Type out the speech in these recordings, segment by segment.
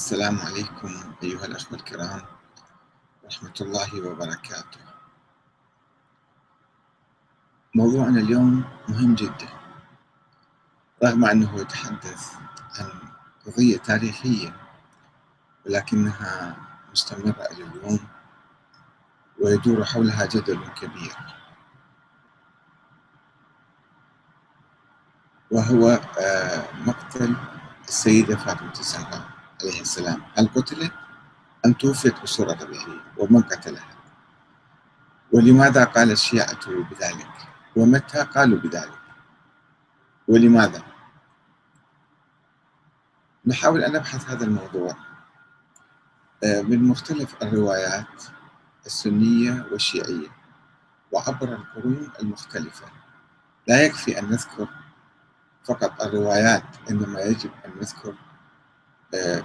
السلام عليكم أيها الأخوة الكرام. ورحمة الله وبركاته. موضوعنا اليوم مهم جدا. رغم أنه يتحدث عن قضية تاريخية ولكنها مستمرة إلى اليوم ويدور حولها جدل كبير. وهو آه، مقتل السيدة فاطمة الزهراء. عليه السلام. هل قتلت؟ أم توفيت بصورة طبيعية ومن قتلها. ولماذا قال الشيعة بذلك؟ ومتى قالوا بذلك؟ ولماذا؟ نحاول أن نبحث هذا الموضوع. آه، من مختلف الروايات السنية والشيعية وعبر القرون المختلفة. لا يكفي أن نذكر فقط الروايات إنما يجب أن نذكر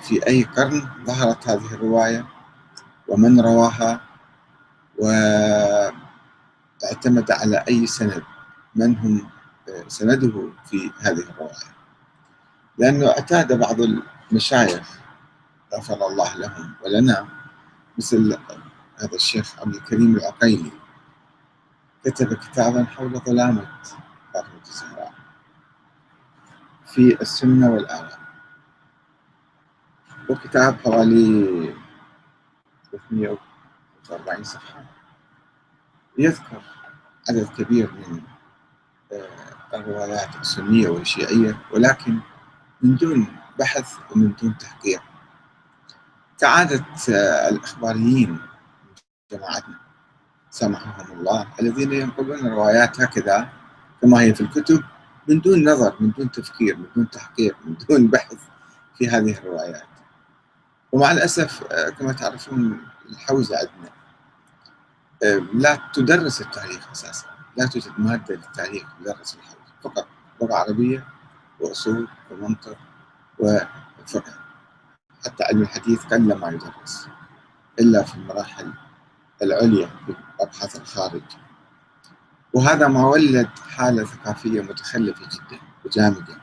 في أي قرن ظهرت هذه الرواية ومن رواها؟ واعتمد على أي سند؟ من هم آه، سنده في هذه الرواية؟ لأنه اعتاد بعض المشايخ غفر الله لهم ولنا مثل هذا الشيخ عبد الكريم العقيلي كتب كتابا حول ظلامة فاطمة الزهراء في السنة والآراء وكتاب حوالي 340 صفحة. يذكر عدد كبير من آه، الروايات السنية والشيعية ولكن من دون بحث ومن دون تحقيق. كعادة آه، الإخباريين جماعتنا سامحهم الله الذين ينقلون الروايات هكذا كما هي في الكتب من دون نظر من دون تفكير من دون تحقيق من دون بحث في هذه الروايات. ومع الأسف آه، كما تعرفون الحوزة عندنا آه، لا تدرس التاريخ أساسا. لا توجد مادة للتاريخ تدرس الحوزة فقط لغة عربية وأصول ومنطق وفقه. حتى علم الحديث قل ما يدرس إلا في المراحل العليا في أبحاث الخارج. وهذا ما ولد حالة ثقافية متخلفة جدا وجامدة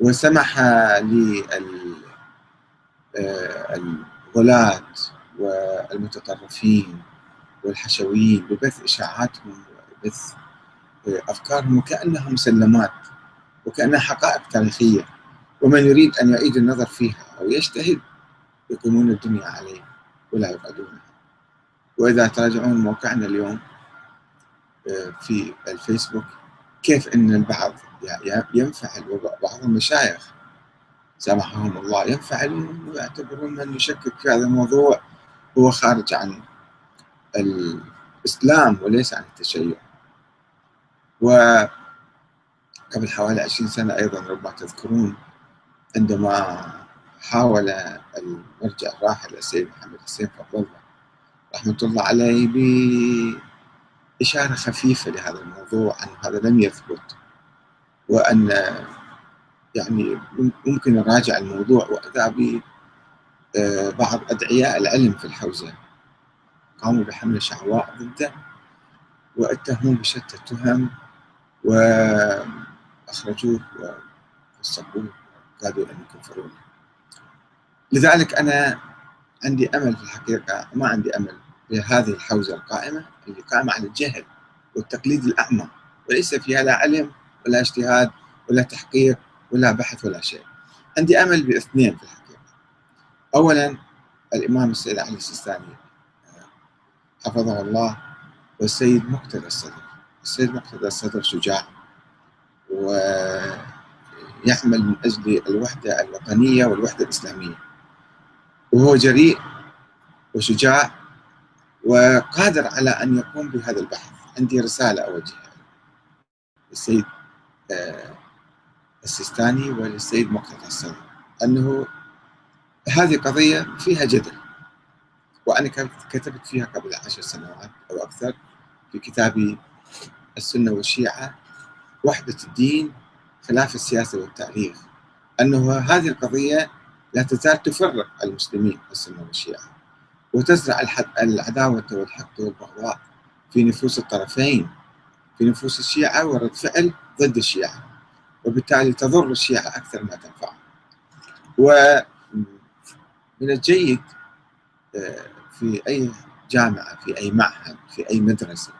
وسمح لل الغلاة والمتطرفين والحشويين ببث إشاعاتهم وبث آه، أفكارهم وكأنها مسلمات وكأنها حقائق تاريخية. ومن يريد أن يعيد النظر فيها أو يجتهد يقيمون الدنيا عليه ولا يقعدونها. وإذا تراجعون موقعنا اليوم آه، في الفيسبوك كيف أن البعض ينفعل وبعض المشايخ سامحهم الله. ينفعلون ويعتبرون من يشكك في هذا الموضوع هو خارج عن الإسلام وليس عن التشيع. وقبل حوالي عشرين سنة أيضا ربما تذكرون عندما حاول المرجع الراحل السيد محمد حسين فضل رحمة الله عليه بإشارة خفيفة لهذا الموضوع أن هذا لم يثبت وأن يعني ممكن نراجع الموضوع وأتى آه، أدعياء العلم في الحوزة. قاموا بحملة شعواء ضده واتهموه بشتى التهم وأخرجوه وصبوه وكادوا أن يكفرونه لذلك أنا عندي أمل في الحقيقة ما عندي أمل بهذه الحوزة القائمة اللي قائمة على الجهل والتقليد الأعمى. وليس فيها لا علم ولا اجتهاد ولا تحقيق ولا بحث ولا شيء. عندي أمل باثنين في الحقيقة. أولا الإمام السيد علي السيستاني حفظه الله والسيد مقتدى الصدر. السيد مقتدى الصدر شجاع ويعمل من أجل الوحدة الوطنية والوحدة الإسلامية. وهو جريء وشجاع وقادر على أن يقوم بهذا البحث. عندي رسالة أوجهها السيد آه، السيستاني وللسيد مقتدى الصدر أنه هذه قضية فيها جدل وأنا كتبت فيها قبل عشر سنوات أو أكثر في كتابي السنة والشيعة وحدة الدين خلاف السياسة والتاريخ أنه هذه القضية لا تزال تفرق المسلمين السنة والشيعة وتزرع العداوة والحقد والبغضاء في نفوس الطرفين في نفوس الشيعة ورد فعل ضد الشيعة. وبالتالي تضر الشيعة أكثر ما تنفع من الجيد آه، في أي جامعة في أي معهد في أي مدرسة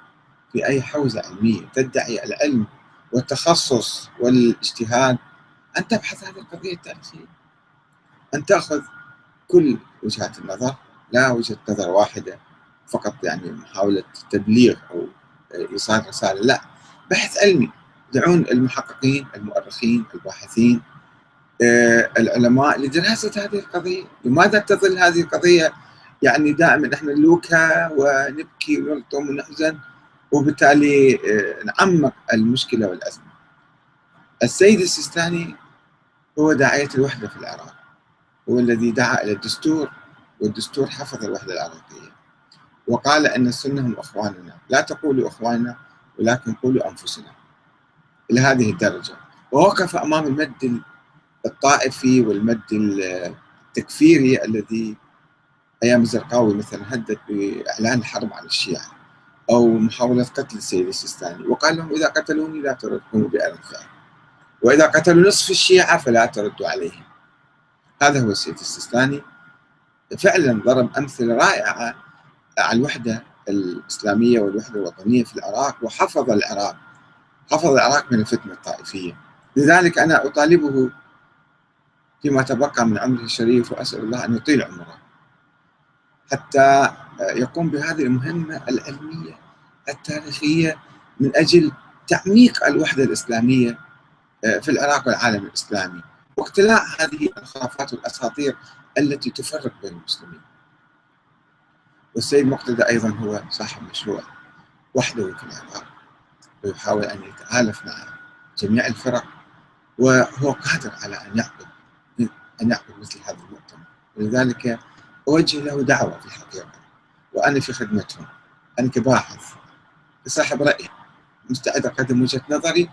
في أي حوزة علمية تدعي العلم والتخصص والاجتهاد أن تبحث هذه القضية التاريخية. أن تأخذ كل وجهات النظر لا وجهة نظر واحدة فقط يعني محاولة تبليغ أو إيصال رسالة لا. بحث علمي. دعون المحققين المؤرخين الباحثين آه، العلماء لدراسة هذه القضية. لماذا تظل هذه القضية يعني دائما نحن نلوكها ونبكي ونلطم ونحزن وبالتالي آه، نعمق المشكلة والأزمة. السيد السيستاني هو داعية الوحدة في العراق. هو الذي دعا إلى الدستور والدستور حفظ الوحدة العراقية. وقال أن السنة هم أخواننا. لا تقولوا أخواننا ولكن قولوا أنفسنا. إلى هذه الدرجة. ووقف أمام المد الطائفي والمد التكفيري الذي أيام الزرقاوي مثلا هدد بإعلان الحرب على الشيعة أو محاولة قتل السيد السيستاني. وقال لهم إذا قتلوني لا تردوا بأرض وإذا قتلوا نصف الشيعة فلا تردوا عليهم. هذا هو السيد السيستاني. فعلا ضرب أمثلة رائعة على الوحدة الإسلامية والوحدة الوطنية في العراق وحفظ العراق. حفظ العراق من الفتنة الطائفية. لذلك أنا أطالبه فيما تبقى من عمره الشريف وأسأل الله أن يطيل عمره حتى يقوم بهذه المهمة العلمية التاريخية من أجل تعميق الوحدة الإسلامية في العراق والعالم الإسلامي واقتلاع هذه الخرافات والأساطير التي تفرق بين المسلمين. والسيد مقتدى أيضا هو صاحب مشروع وحده في العراق. ويحاول أن يتآلف مع جميع الفرق وهو قادر على أن يعقد أن يعقد مثل هذا المؤتمر. ولذلك أوجه له دعوة في الحقيقة وأنا في خدمتهم أنا كباحث كصاحب رأي مستعد أقدم وجهة نظري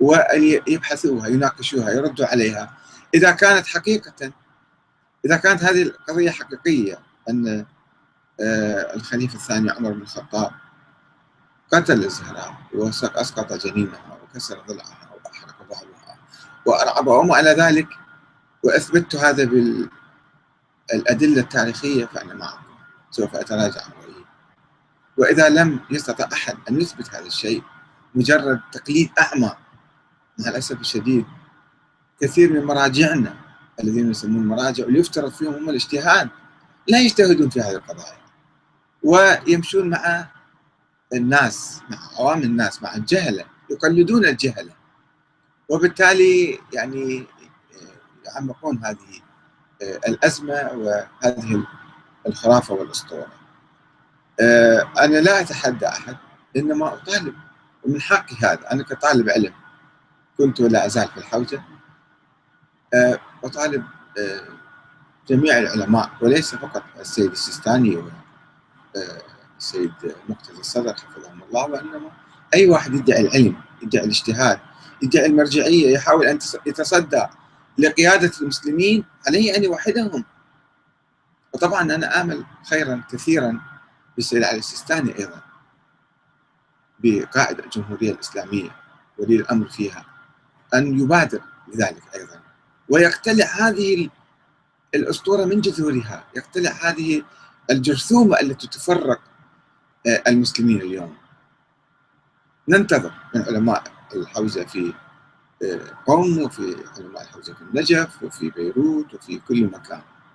ويبحثوها يناقشوها يردوا عليها. إذا كانت حقيقة إذا كانت هذه القضية حقيقية أن آه، الخليفة الثاني عمر بن الخطاب قتل الزهراء وأسقط جنينها وكسر ضلعها وأحرق ظهرها وأرعبها وما إلى ذلك وأثبتت هذا بالأدلة التاريخية فأنا معكم. سوف أتراجع عن وإذا لم يستطع أحد أن يثبت هذا الشيء مجرد تقليد أعمى مع الأسف الشديد كثير من مراجعنا الذين يسمون مراجع ويفترض فيهم هم الإجتهاد لا يجتهدون في هذه القضايا ويمشون مع الناس مع عوام الناس مع الجهلة يقلدون الجهلة. وبالتالي يعني يعمقون هذه الأزمة وهذه الخرافة والأسطورة. أنا لا أتحدى أحد إنما أطالب. ومن حقي هذا أنا كطالب علم كنت ولا أزال في الحوزة. أطالب جميع العلماء وليس فقط السيد السيستاني السيد مقتدى الصدر حفظهم الله وإنما أي واحد يدعي العلم يدعي الاجتهاد يدعي المرجعية يحاول أن يتصدى لقيادة المسلمين عليه أن يوحدهم. وطبعا أنا آمل خيرا كثيرا بالسيد علي السيستاني أيضا بقائد الجمهورية الإسلامية ولي الأمر فيها أن يبادر بذلك أيضا. ويقتلع هذه الأسطورة من جذورها يقتلع هذه الجرثومة التي تفرق المسلمين اليوم. ننتظر من علماء الحوزة في آه، قوم وفي علماء الحوزة في النجف وفي بيروت وفي كل مكان.